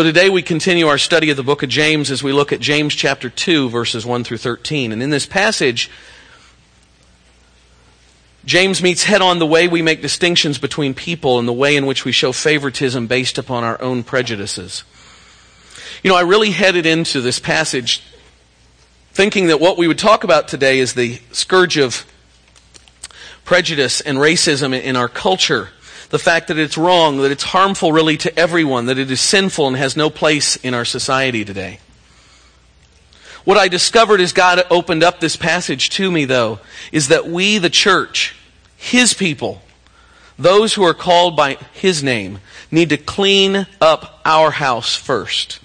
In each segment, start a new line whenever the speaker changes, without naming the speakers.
So today we continue our study of the book of James as we look at James chapter 2 verses 1 through 13. And in this passage, James meets head on the way we make distinctions between people and the way in which we show favoritism based upon our own prejudices. You know, I really headed into this passage thinking that what we would talk about today is the scourge of prejudice and racism in our culture the fact that it's wrong, that it's harmful really to everyone, that it is sinful and has no place in our society today. What I discovered as God opened up this passage to me, though, is that we, the church, His people, those who are called by His name, need to clean up our house first.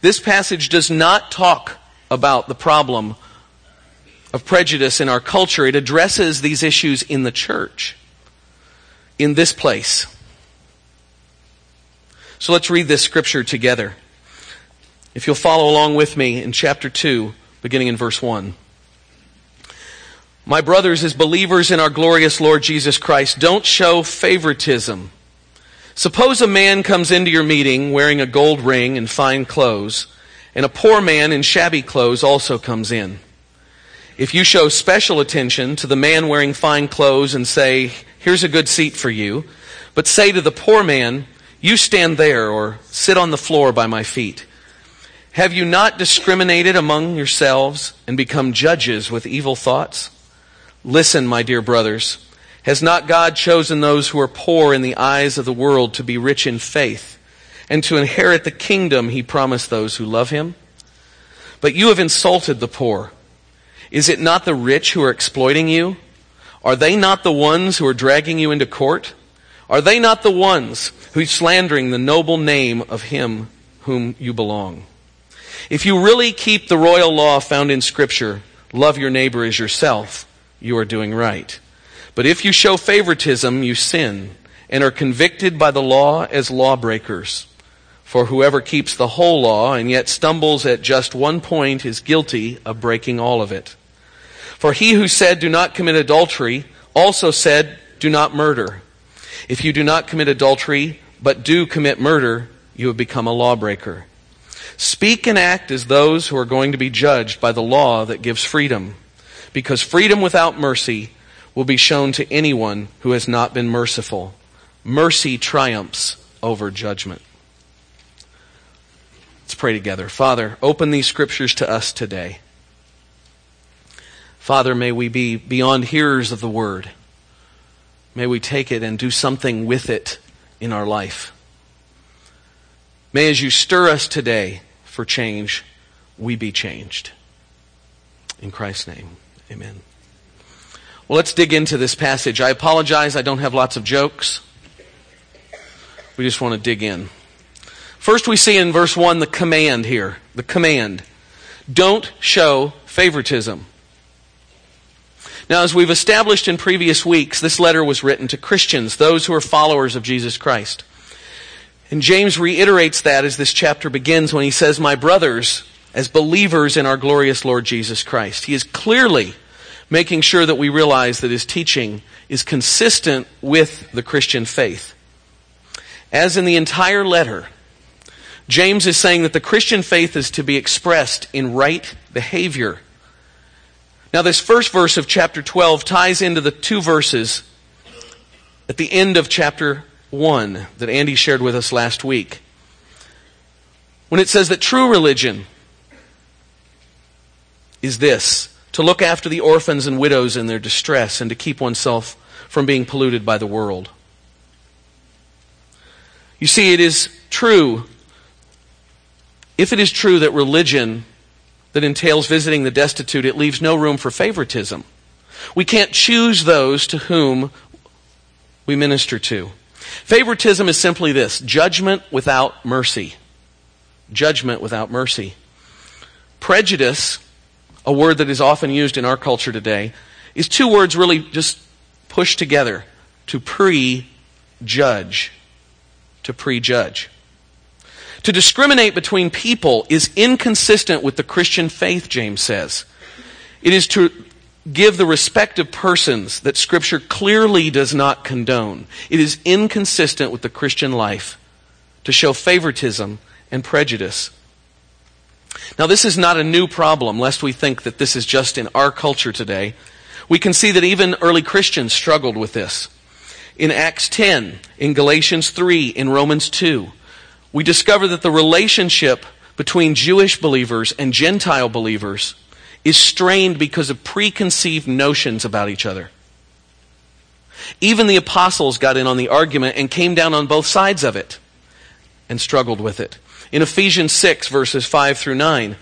This passage does not talk about the problem of prejudice in our culture. It addresses these issues in the church in this place. So let's read this scripture together. If you'll follow along with me in chapter 2, beginning in verse 1. My brothers, as believers in our glorious Lord Jesus Christ, don't show favoritism. Suppose a man comes into your meeting wearing a gold ring and fine clothes, and a poor man in shabby clothes also comes in. If you show special attention to the man wearing fine clothes and say, Here's a good seat for you. But say to the poor man, You stand there or sit on the floor by my feet. Have you not discriminated among yourselves and become judges with evil thoughts? Listen, my dear brothers. Has not God chosen those who are poor in the eyes of the world to be rich in faith and to inherit the kingdom he promised those who love him? But you have insulted the poor. Is it not the rich who are exploiting you? Are they not the ones who are dragging you into court? Are they not the ones who are slandering the noble name of him whom you belong? If you really keep the royal law found in Scripture, love your neighbor as yourself, you are doing right. But if you show favoritism, you sin and are convicted by the law as lawbreakers. For whoever keeps the whole law and yet stumbles at just one point is guilty of breaking all of it. For he who said, Do not commit adultery, also said, Do not murder. If you do not commit adultery, but do commit murder, you have become a lawbreaker. Speak and act as those who are going to be judged by the law that gives freedom, because freedom without mercy will be shown to anyone who has not been merciful. Mercy triumphs over judgment. Let's pray together. Father, open these scriptures to us today. Father, may we be beyond hearers of the word. May we take it and do something with it in our life. May as you stir us today for change, we be changed. In Christ's name, amen. Well, let's dig into this passage. I apologize, I don't have lots of jokes. We just want to dig in. First, we see in verse 1 the command here. The command. Don't show favoritism. Now, as we've established in previous weeks, this letter was written to Christians, those who are followers of Jesus Christ. And James reiterates that as this chapter begins when he says, My brothers, as believers in our glorious Lord Jesus Christ. He is clearly making sure that we realize that his teaching is consistent with the Christian faith. As in the entire letter, James is saying that the Christian faith is to be expressed in right behavior now, this first verse of chapter 12 ties into the two verses at the end of chapter 1 that Andy shared with us last week. When it says that true religion is this to look after the orphans and widows in their distress and to keep oneself from being polluted by the world. You see, it is true, if it is true that religion that entails visiting the destitute, it leaves no room for favoritism. We can't choose those to whom we minister to. Favoritism is simply this judgment without mercy. Judgment without mercy. Prejudice, a word that is often used in our culture today, is two words really just pushed together to prejudge. To prejudge. To discriminate between people is inconsistent with the Christian faith, James says. It is to give the respect of persons that Scripture clearly does not condone. It is inconsistent with the Christian life to show favoritism and prejudice. Now, this is not a new problem, lest we think that this is just in our culture today. We can see that even early Christians struggled with this. In Acts 10, in Galatians 3, in Romans 2, we discover that the relationship between Jewish believers and Gentile believers is strained because of preconceived notions about each other. Even the apostles got in on the argument and came down on both sides of it and struggled with it. In Ephesians 6, verses 5 through 9,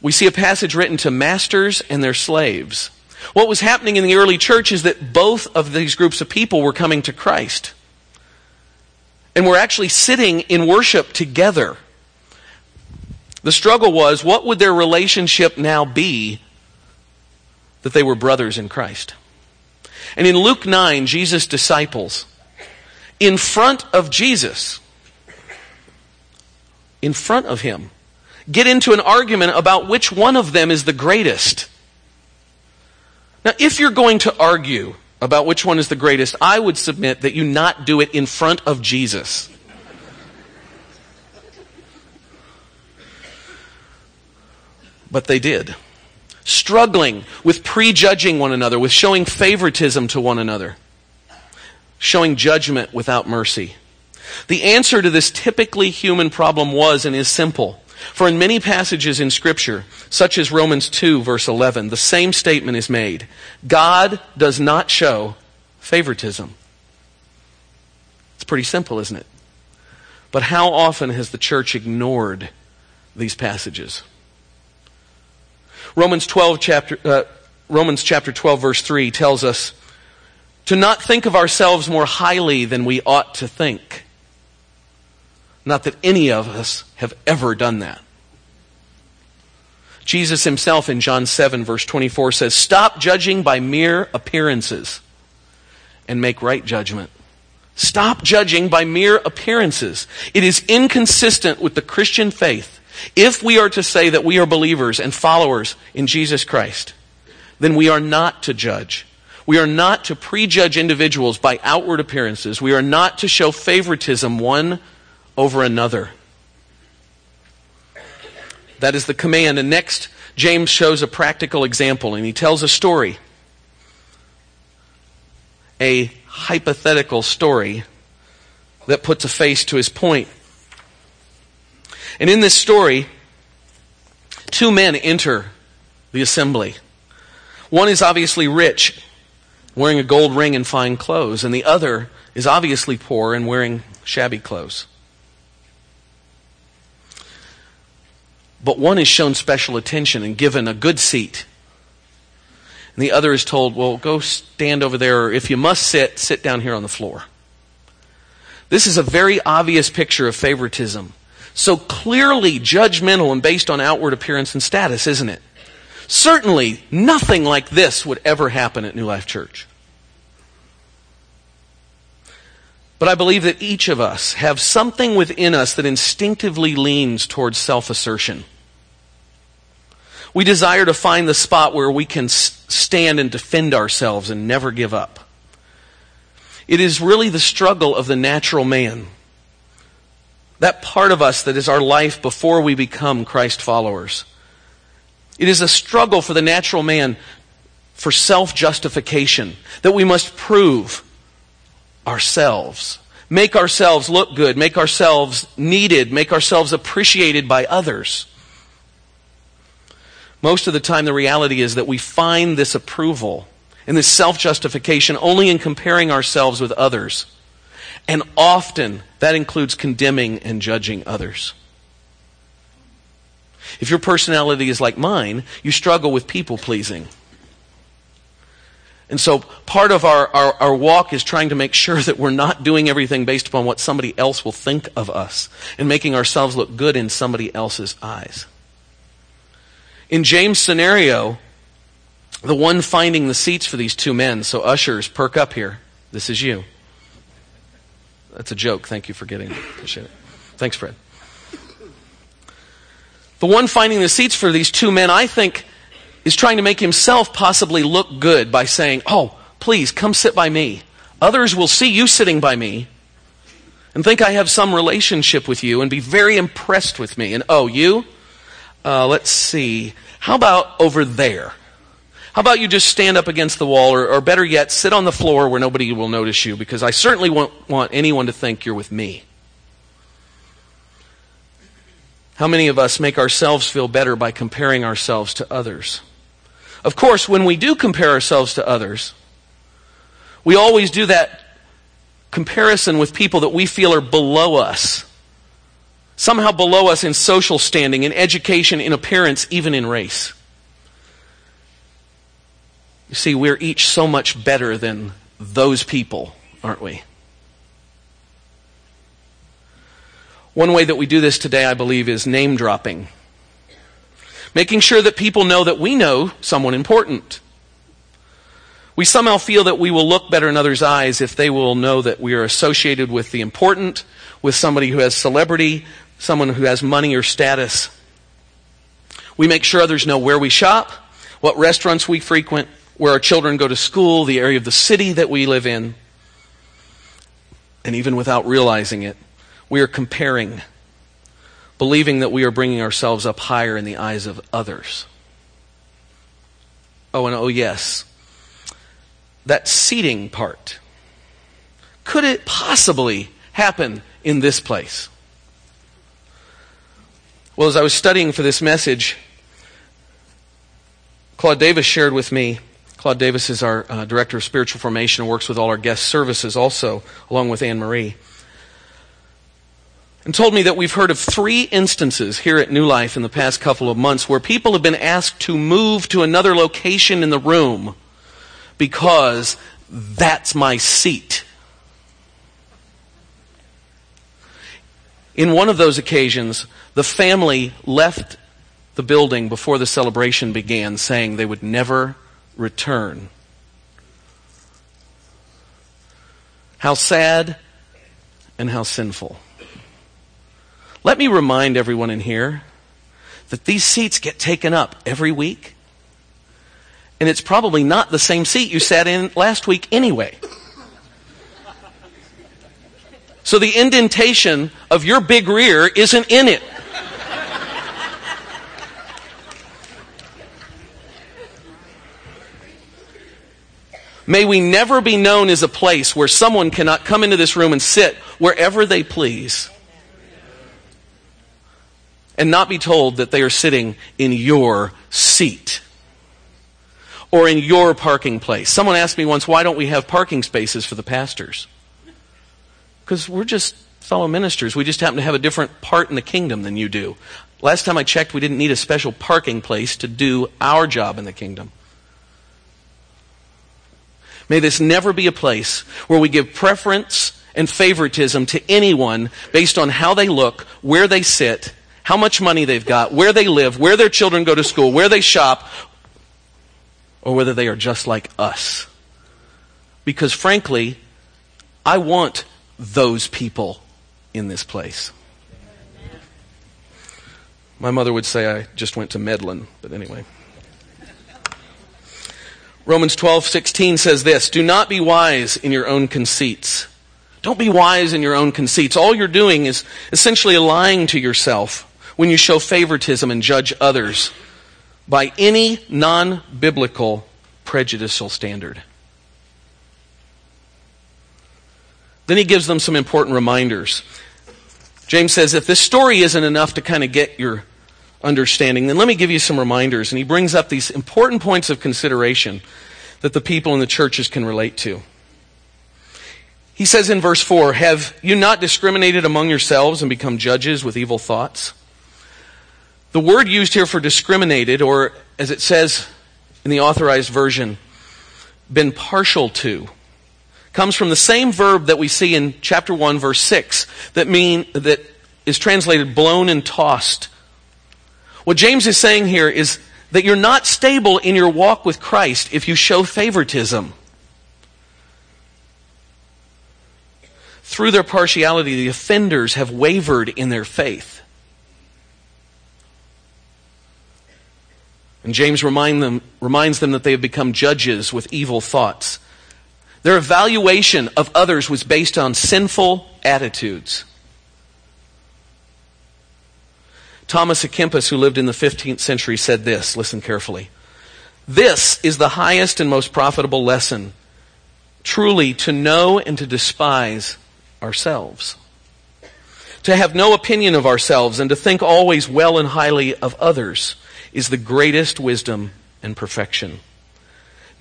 we see a passage written to masters and their slaves. What was happening in the early church is that both of these groups of people were coming to Christ. And were actually sitting in worship together. The struggle was what would their relationship now be that they were brothers in Christ? And in Luke 9, Jesus' disciples, in front of Jesus, in front of him, get into an argument about which one of them is the greatest. Now, if you're going to argue about which one is the greatest, I would submit that you not do it in front of Jesus. But they did struggling with prejudging one another, with showing favoritism to one another, showing judgment without mercy. The answer to this typically human problem was and is simple. For in many passages in Scripture, such as Romans 2, verse 11, the same statement is made God does not show favoritism. It's pretty simple, isn't it? But how often has the church ignored these passages? Romans 12 chapter, uh, Romans chapter 12 verse 3 tells us to not think of ourselves more highly than we ought to think. Not that any of us have ever done that. Jesus himself in John 7 verse 24 says, Stop judging by mere appearances and make right judgment. Stop judging by mere appearances. It is inconsistent with the Christian faith if we are to say that we are believers and followers in Jesus Christ, then we are not to judge. We are not to prejudge individuals by outward appearances. We are not to show favoritism one over another. That is the command. And next, James shows a practical example, and he tells a story. A hypothetical story that puts a face to his point. And in this story, two men enter the assembly. One is obviously rich, wearing a gold ring and fine clothes, and the other is obviously poor and wearing shabby clothes. But one is shown special attention and given a good seat. And the other is told, well, go stand over there, or if you must sit, sit down here on the floor. This is a very obvious picture of favoritism so clearly judgmental and based on outward appearance and status, isn't it? Certainly, nothing like this would ever happen at New Life Church. But I believe that each of us have something within us that instinctively leans towards self assertion. We desire to find the spot where we can stand and defend ourselves and never give up. It is really the struggle of the natural man that part of us that is our life before we become Christ followers. It is a struggle for the natural man for self justification, that we must prove ourselves, make ourselves look good, make ourselves needed, make ourselves appreciated by others. Most of the time, the reality is that we find this approval and this self justification only in comparing ourselves with others. And often that includes condemning and judging others. If your personality is like mine, you struggle with people pleasing. And so part of our, our, our, walk is trying to make sure that we're not doing everything based upon what somebody else will think of us and making ourselves look good in somebody else's eyes. In James' scenario, the one finding the seats for these two men, so ushers, perk up here. This is you. That's a joke. Thank you for getting it. Appreciate it. Thanks, Fred. The one finding the seats for these two men, I think, is trying to make himself possibly look good by saying, Oh, please come sit by me. Others will see you sitting by me, and think I have some relationship with you and be very impressed with me. And oh, you? Uh, let's see. How about over there? How about you just stand up against the wall, or, or better yet, sit on the floor where nobody will notice you, because I certainly won't want anyone to think you're with me. How many of us make ourselves feel better by comparing ourselves to others? Of course, when we do compare ourselves to others, we always do that comparison with people that we feel are below us. Somehow below us in social standing, in education, in appearance, even in race. You see, we're each so much better than those people, aren't we? One way that we do this today, I believe, is name dropping. Making sure that people know that we know someone important. We somehow feel that we will look better in others' eyes if they will know that we are associated with the important, with somebody who has celebrity, someone who has money or status. We make sure others know where we shop, what restaurants we frequent, where our children go to school, the area of the city that we live in. And even without realizing it, we are comparing, believing that we are bringing ourselves up higher in the eyes of others. Oh, and oh, yes, that seating part. Could it possibly happen in this place? Well, as I was studying for this message, Claude Davis shared with me Claude Davis is our uh, director of spiritual formation and works with all our guest services also, along with Anne Marie. And told me that we've heard of three instances here at New Life in the past couple of months where people have been asked to move to another location in the room because that's my seat. In one of those occasions, the family left the building before the celebration began saying they would never return. How sad and how sinful. Let me remind everyone in here that these seats get taken up every week. And it's probably not the same seat you sat in last week anyway. So the indentation of your big rear isn't in it. May we never be known as a place where someone cannot come into this room and sit wherever they please and not be told that they are sitting in your seat or in your parking place. Someone asked me once, why don't we have parking spaces for the pastors? Because we're just fellow ministers. We just happen to have a different part in the kingdom than you do. Last time I checked, we didn't need a special parking place to do our job in the kingdom. May this never be a place where we give preference and favoritism to anyone based on how they look, where they sit, how much money they've got, where they live, where their children go to school, where they shop, or whether they are just like us. Because frankly, I want those people in this place. My mother would say I just went to Medlin, but anyway. Romans 12, 16 says this Do not be wise in your own conceits. Don't be wise in your own conceits. All you're doing is essentially lying to yourself when you show favoritism and judge others by any non biblical prejudicial standard. Then he gives them some important reminders. James says if this story isn't enough to kind of get your understanding, then let me give you some reminders. And he brings up these important points of consideration that the people in the churches can relate to. He says in verse 4 Have you not discriminated among yourselves and become judges with evil thoughts? The word used here for discriminated, or as it says in the authorized version, been partial to, comes from the same verb that we see in chapter 1, verse 6, that mean that is translated blown and tossed what James is saying here is that you're not stable in your walk with Christ if you show favoritism. Through their partiality, the offenders have wavered in their faith. And James remind them, reminds them that they have become judges with evil thoughts. Their evaluation of others was based on sinful attitudes. Thomas à Kempis, who lived in the 15th century, said this listen carefully. This is the highest and most profitable lesson truly to know and to despise ourselves. To have no opinion of ourselves and to think always well and highly of others is the greatest wisdom and perfection.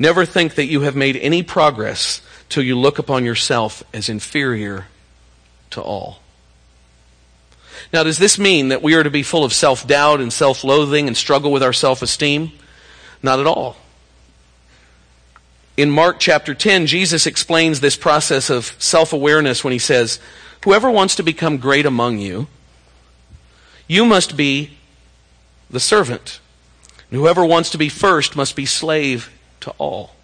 Never think that you have made any progress till you look upon yourself as inferior to all. Now, does this mean that we are to be full of self doubt and self loathing and struggle with our self esteem? Not at all. In Mark chapter 10, Jesus explains this process of self awareness when he says, Whoever wants to become great among you, you must be the servant. And whoever wants to be first must be slave to all.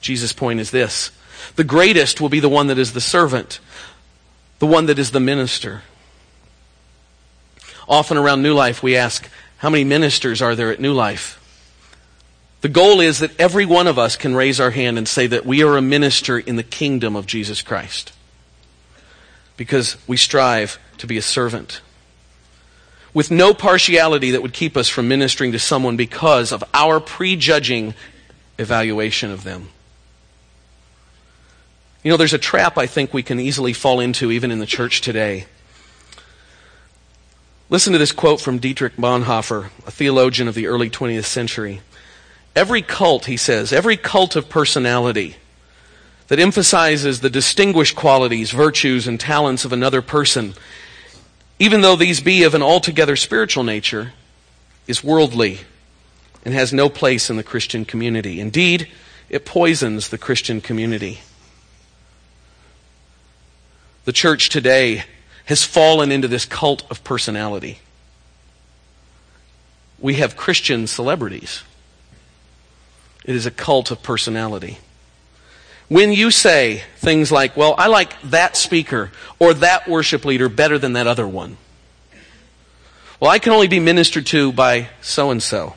Jesus' point is this the greatest will be the one that is the servant, the one that is the minister. Often around New Life, we ask, How many ministers are there at New Life? The goal is that every one of us can raise our hand and say that we are a minister in the kingdom of Jesus Christ. Because we strive to be a servant. With no partiality that would keep us from ministering to someone because of our prejudging evaluation of them. You know, there's a trap I think we can easily fall into even in the church today. Listen to this quote from Dietrich Bonhoeffer, a theologian of the early 20th century. Every cult, he says, every cult of personality that emphasizes the distinguished qualities, virtues, and talents of another person, even though these be of an altogether spiritual nature, is worldly and has no place in the Christian community. Indeed, it poisons the Christian community. The church today has fallen into this cult of personality. We have Christian celebrities. It is a cult of personality. When you say things like, well, I like that speaker or that worship leader better than that other one. Well, I can only be ministered to by so and so.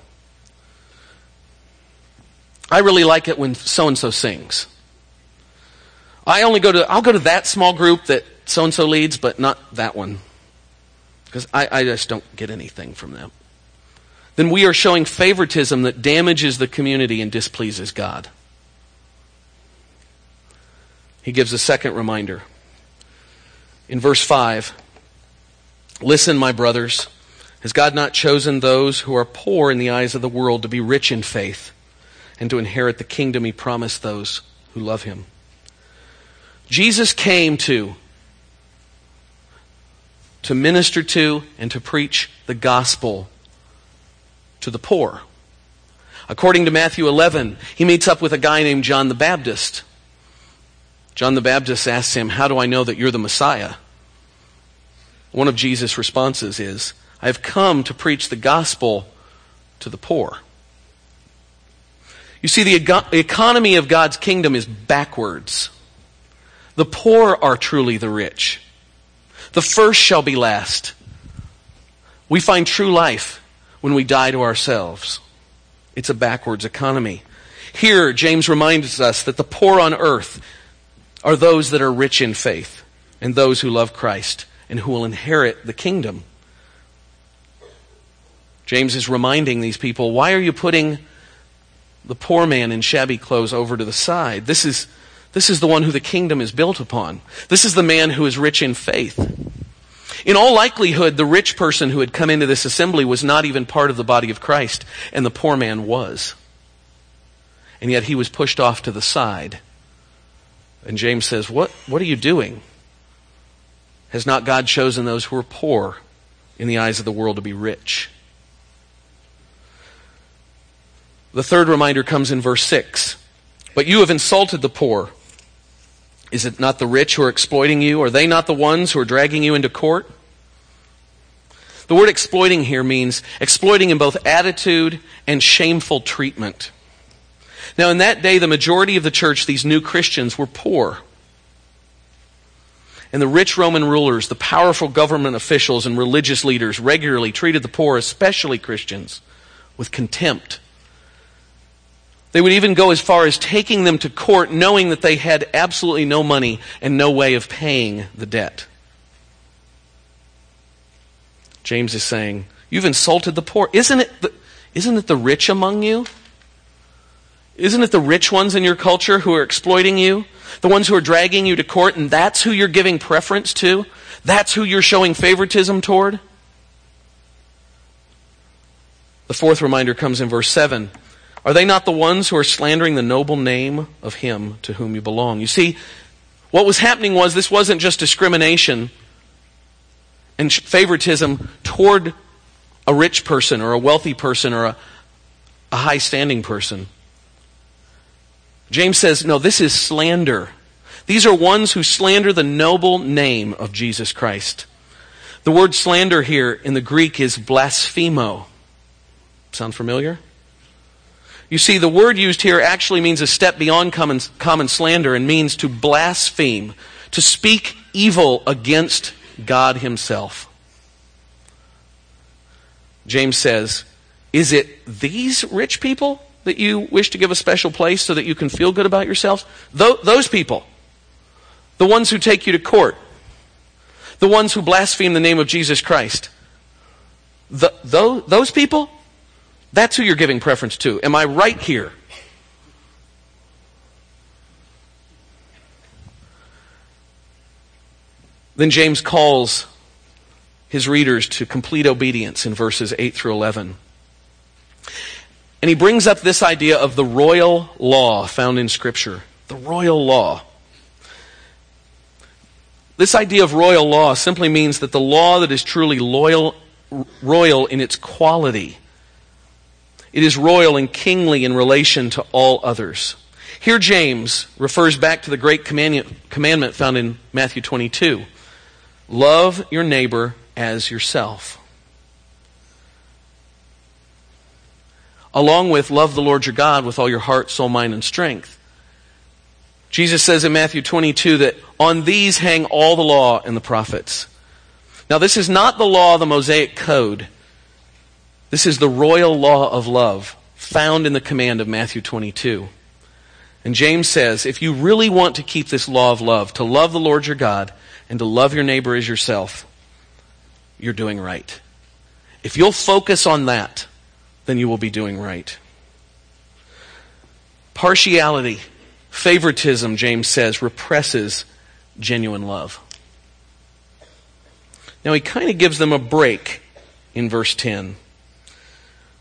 I really like it when so and so sings. I only go to, I'll go to that small group that so and so leads, but not that one. Because I, I just don't get anything from them then we are showing favoritism that damages the community and displeases God. He gives a second reminder. In verse 5, listen, my brothers, has God not chosen those who are poor in the eyes of the world to be rich in faith and to inherit the kingdom he promised those who love him? Jesus came to to minister to and to preach the gospel to the poor. According to Matthew 11, he meets up with a guy named John the Baptist. John the Baptist asks him, How do I know that you're the Messiah? One of Jesus' responses is, I have come to preach the gospel to the poor. You see, the economy of God's kingdom is backwards. The poor are truly the rich. The first shall be last. We find true life when we die to ourselves. It's a backwards economy. Here, James reminds us that the poor on earth are those that are rich in faith and those who love Christ and who will inherit the kingdom. James is reminding these people why are you putting the poor man in shabby clothes over to the side? This is, this is the one who the kingdom is built upon. This is the man who is rich in faith. In all likelihood, the rich person who had come into this assembly was not even part of the body of Christ, and the poor man was. And yet he was pushed off to the side. And James says, What, what are you doing? Has not God chosen those who are poor in the eyes of the world to be rich? The third reminder comes in verse 6. But you have insulted the poor. Is it not the rich who are exploiting you? Are they not the ones who are dragging you into court? The word exploiting here means exploiting in both attitude and shameful treatment. Now, in that day, the majority of the church, these new Christians, were poor. And the rich Roman rulers, the powerful government officials, and religious leaders regularly treated the poor, especially Christians, with contempt. They would even go as far as taking them to court knowing that they had absolutely no money and no way of paying the debt. James is saying, You've insulted the poor. Isn't it the, isn't it the rich among you? Isn't it the rich ones in your culture who are exploiting you? The ones who are dragging you to court, and that's who you're giving preference to? That's who you're showing favoritism toward? The fourth reminder comes in verse 7. Are they not the ones who are slandering the noble name of him to whom you belong? You see, what was happening was this wasn't just discrimination and favoritism toward a rich person or a wealthy person or a, a high standing person. James says, no, this is slander. These are ones who slander the noble name of Jesus Christ. The word slander here in the Greek is blasphemeo. Sound familiar? You see, the word used here actually means a step beyond common, common slander and means to blaspheme, to speak evil against God Himself. James says, Is it these rich people that you wish to give a special place so that you can feel good about yourselves? those people. The ones who take you to court. The ones who blaspheme the name of Jesus Christ. The, those people? That's who you're giving preference to. Am I right here? Then James calls his readers to complete obedience in verses 8 through 11. And he brings up this idea of the royal law found in Scripture. The royal law. This idea of royal law simply means that the law that is truly loyal, royal in its quality. It is royal and kingly in relation to all others. Here, James refers back to the great commandment found in Matthew 22 love your neighbor as yourself. Along with love the Lord your God with all your heart, soul, mind, and strength. Jesus says in Matthew 22 that on these hang all the law and the prophets. Now, this is not the law of the Mosaic Code. This is the royal law of love found in the command of Matthew 22. And James says, if you really want to keep this law of love, to love the Lord your God and to love your neighbor as yourself, you're doing right. If you'll focus on that, then you will be doing right. Partiality, favoritism, James says, represses genuine love. Now he kind of gives them a break in verse 10.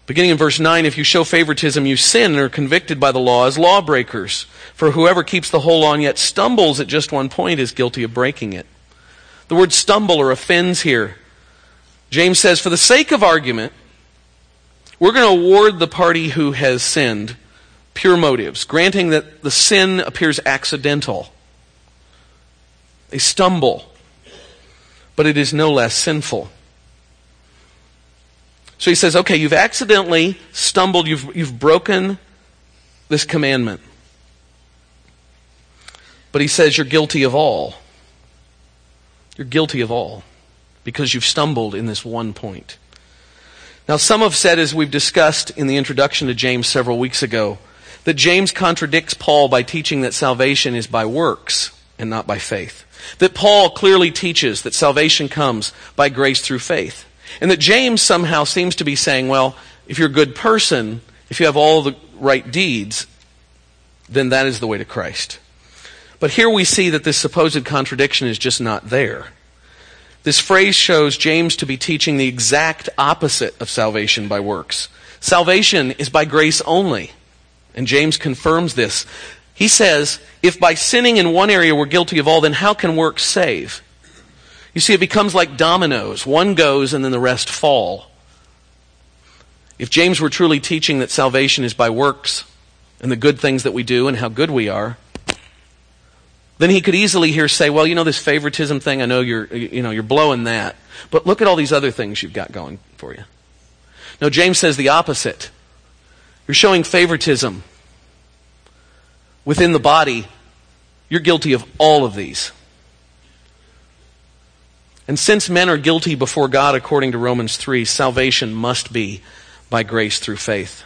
Beginning in verse 9, if you show favoritism, you sin and are convicted by the law as lawbreakers. For whoever keeps the whole law and yet stumbles at just one point is guilty of breaking it. The word stumble or offends here James says, for the sake of argument, we're going to award the party who has sinned pure motives, granting that the sin appears accidental. They stumble, but it is no less sinful. So he says, okay, you've accidentally stumbled, you've, you've broken this commandment. But he says you're guilty of all. You're guilty of all because you've stumbled in this one point. Now, some have said, as we've discussed in the introduction to James several weeks ago, that James contradicts Paul by teaching that salvation is by works and not by faith. That Paul clearly teaches that salvation comes by grace through faith. And that James somehow seems to be saying, well, if you're a good person, if you have all the right deeds, then that is the way to Christ. But here we see that this supposed contradiction is just not there. This phrase shows James to be teaching the exact opposite of salvation by works. Salvation is by grace only. And James confirms this. He says, if by sinning in one area we're guilty of all, then how can works save? You see, it becomes like dominoes. One goes and then the rest fall. If James were truly teaching that salvation is by works and the good things that we do and how good we are, then he could easily here say, well, you know this favoritism thing, I know you're, you know, you're blowing that. But look at all these other things you've got going for you. No, James says the opposite. You're showing favoritism within the body. You're guilty of all of these. And since men are guilty before God according to Romans 3, salvation must be by grace through faith.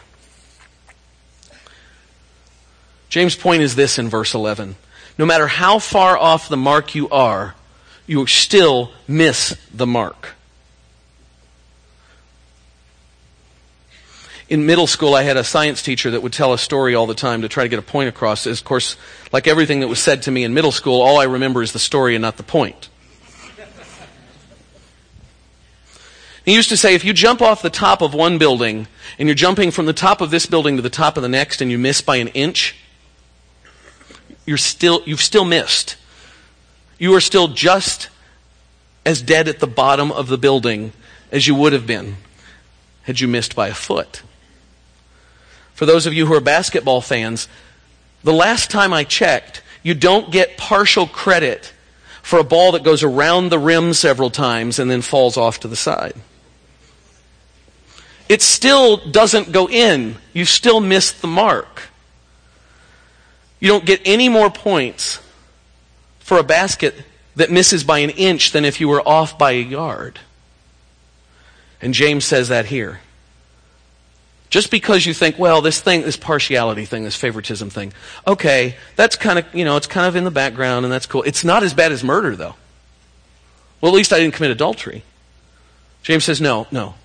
James' point is this in verse 11. No matter how far off the mark you are, you still miss the mark. in middle school, I had a science teacher that would tell a story all the time to try to get a point across. Of course, like everything that was said to me in middle school, all I remember is the story and not the point. He used to say if you jump off the top of one building and you're jumping from the top of this building to the top of the next and you miss by an inch, you're still, you've still missed. You are still just as dead at the bottom of the building as you would have been had you missed by a foot. For those of you who are basketball fans, the last time I checked, you don't get partial credit for a ball that goes around the rim several times and then falls off to the side. It still doesn't go in. You still miss the mark. You don't get any more points for a basket that misses by an inch than if you were off by a yard. And James says that here. Just because you think, well, this thing, this partiality thing, this favoritism thing, okay, that's kind of, you know, it's kind of in the background and that's cool. It's not as bad as murder, though. Well, at least I didn't commit adultery. James says, no, no.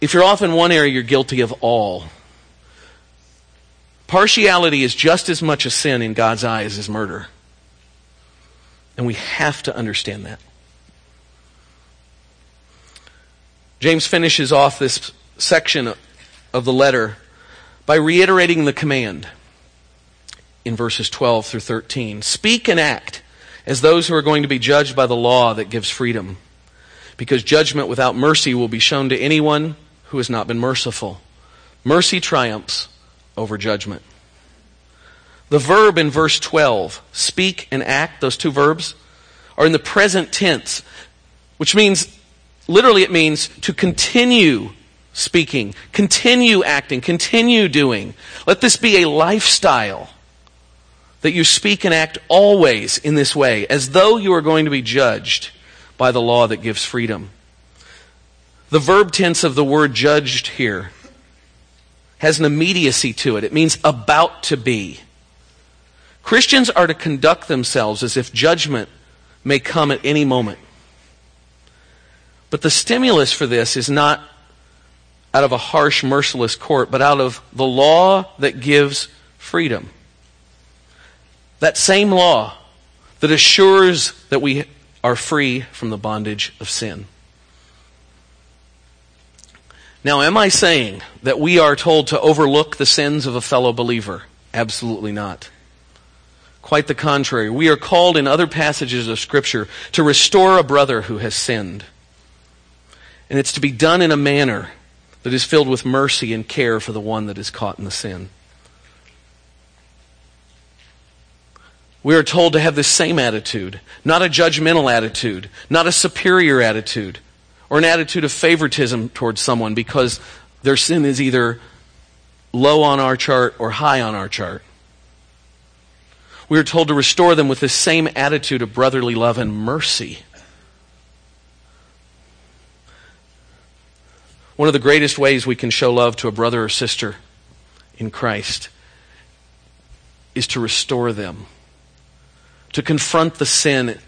If you're off in one area, you're guilty of all. Partiality is just as much a sin in God's eyes as murder. And we have to understand that. James finishes off this section of the letter by reiterating the command in verses 12 through 13. Speak and act as those who are going to be judged by the law that gives freedom, because judgment without mercy will be shown to anyone who has not been merciful. Mercy triumphs over judgment. The verb in verse 12, speak and act, those two verbs, are in the present tense, which means, literally, it means to continue speaking. Continue acting. Continue doing. Let this be a lifestyle that you speak and act always in this way, as though you are going to be judged by the law that gives freedom. The verb tense of the word judged here has an immediacy to it. It means about to be. Christians are to conduct themselves as if judgment may come at any moment. But the stimulus for this is not out of a harsh, merciless court, but out of the law that gives freedom. That same law that assures that we are free from the bondage of sin. Now, am I saying that we are told to overlook the sins of a fellow believer? Absolutely not. Quite the contrary. We are called in other passages of Scripture to restore a brother who has sinned. And it's to be done in a manner that is filled with mercy and care for the one that is caught in the sin. We are told to have the same attitude, not a judgmental attitude, not a superior attitude, or an attitude of favoritism towards someone because their sin is either low on our chart or high on our chart. We are told to restore them with the same attitude of brotherly love and mercy. One of the greatest ways we can show love to a brother or sister in Christ is to restore them, to confront the sin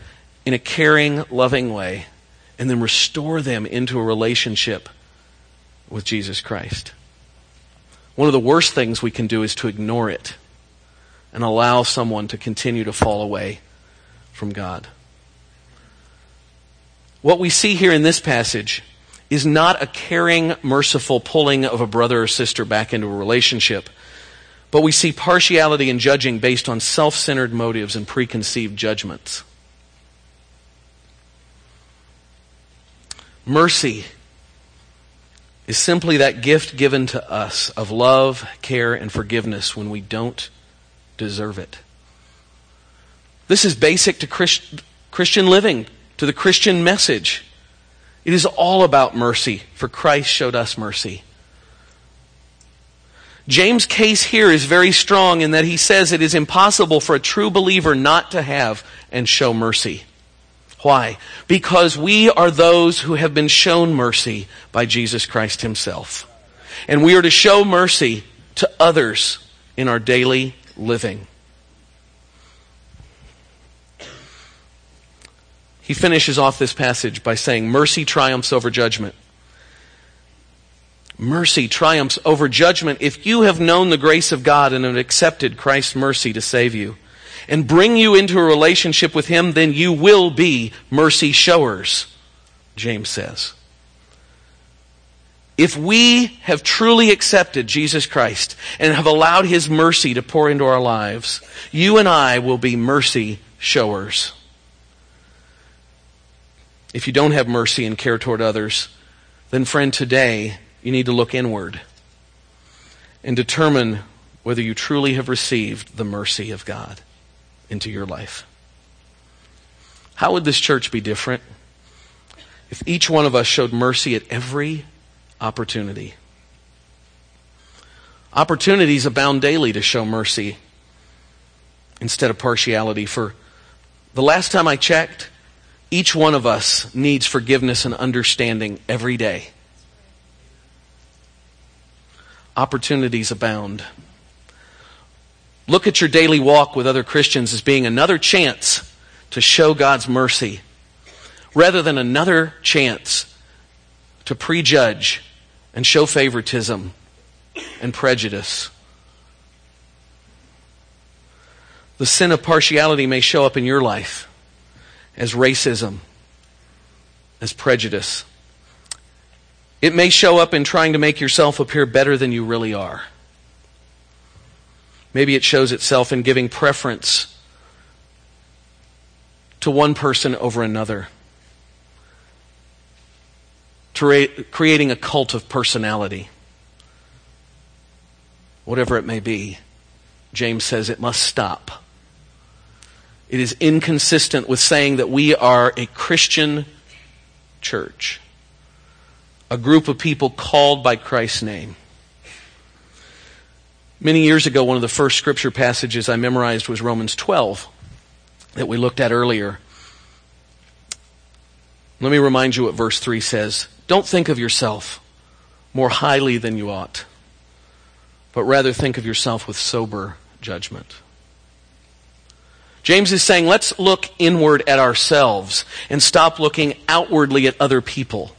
in a caring, loving way, and then restore them into a relationship with Jesus Christ. One of the worst things we can do is to ignore it and allow someone to continue to fall away from God. What we see here in this passage is not a caring, merciful pulling of a brother or sister back into a relationship, but we see partiality and judging based on self centered motives and preconceived judgments. Mercy is simply that gift given to us of love, care, and forgiveness when we don't deserve it. This is basic to Christ, Christian living, to the Christian message. It is all about mercy, for Christ showed us mercy. James' case here is very strong in that he says it is impossible for a true believer not to have and show mercy. Why? Because we are those who have been shown mercy by Jesus Christ himself. And we are to show mercy to others in our daily living. He finishes off this passage by saying, Mercy triumphs over judgment. Mercy triumphs over judgment if you have known the grace of God and have accepted Christ's mercy to save you and bring you into a relationship with Him, then you will be mercy showers, James says. If we have truly accepted Jesus Christ and have allowed His mercy to pour into our lives, you and I will be mercy showers. If you don't have mercy and care toward others, then friend, today you need to look inward and determine whether you truly have received the mercy of God into your life. How would this church be different if each one of us showed mercy at every opportunity? Opportunities abound daily to show mercy instead of partiality. For the last time I checked, each one of us needs forgiveness and understanding every day opportunities abound. Look at your daily walk with other Christians as being another chance to show God's mercy rather than another chance to prejudge and show favoritism and prejudice. The sin of partiality may show up in your life as racism, as prejudice. It may show up in trying to make yourself appear better than you really are. Maybe it shows itself in giving preference to one person over another, to re- creating a cult of personality. Whatever it may be, James says it must stop. It is inconsistent with saying that we are a Christian church a group of people called by Christ's name. Many years ago, one of the first scripture passages I memorized was Romans 12 that we looked at earlier. Let me remind you what verse 3 says. Don't think of yourself more highly than you ought, but rather think of yourself with sober judgment. James is saying, let's look inward at ourselves and stop looking outwardly at other people.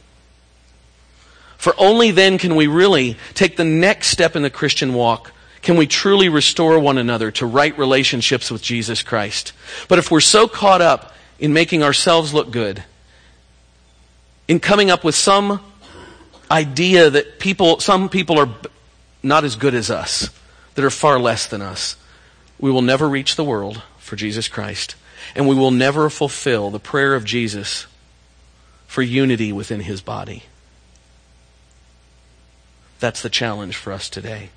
For only then can we really take the next step in the Christian walk. Can we truly restore one another to right relationships with Jesus Christ? But if we're so caught up in making ourselves look good, in coming up with some idea that people, some people are not as good as us, that are far less than us, we will never reach the world for Jesus Christ. And we will never fulfill the prayer of Jesus for unity within his body. That's the challenge for us today.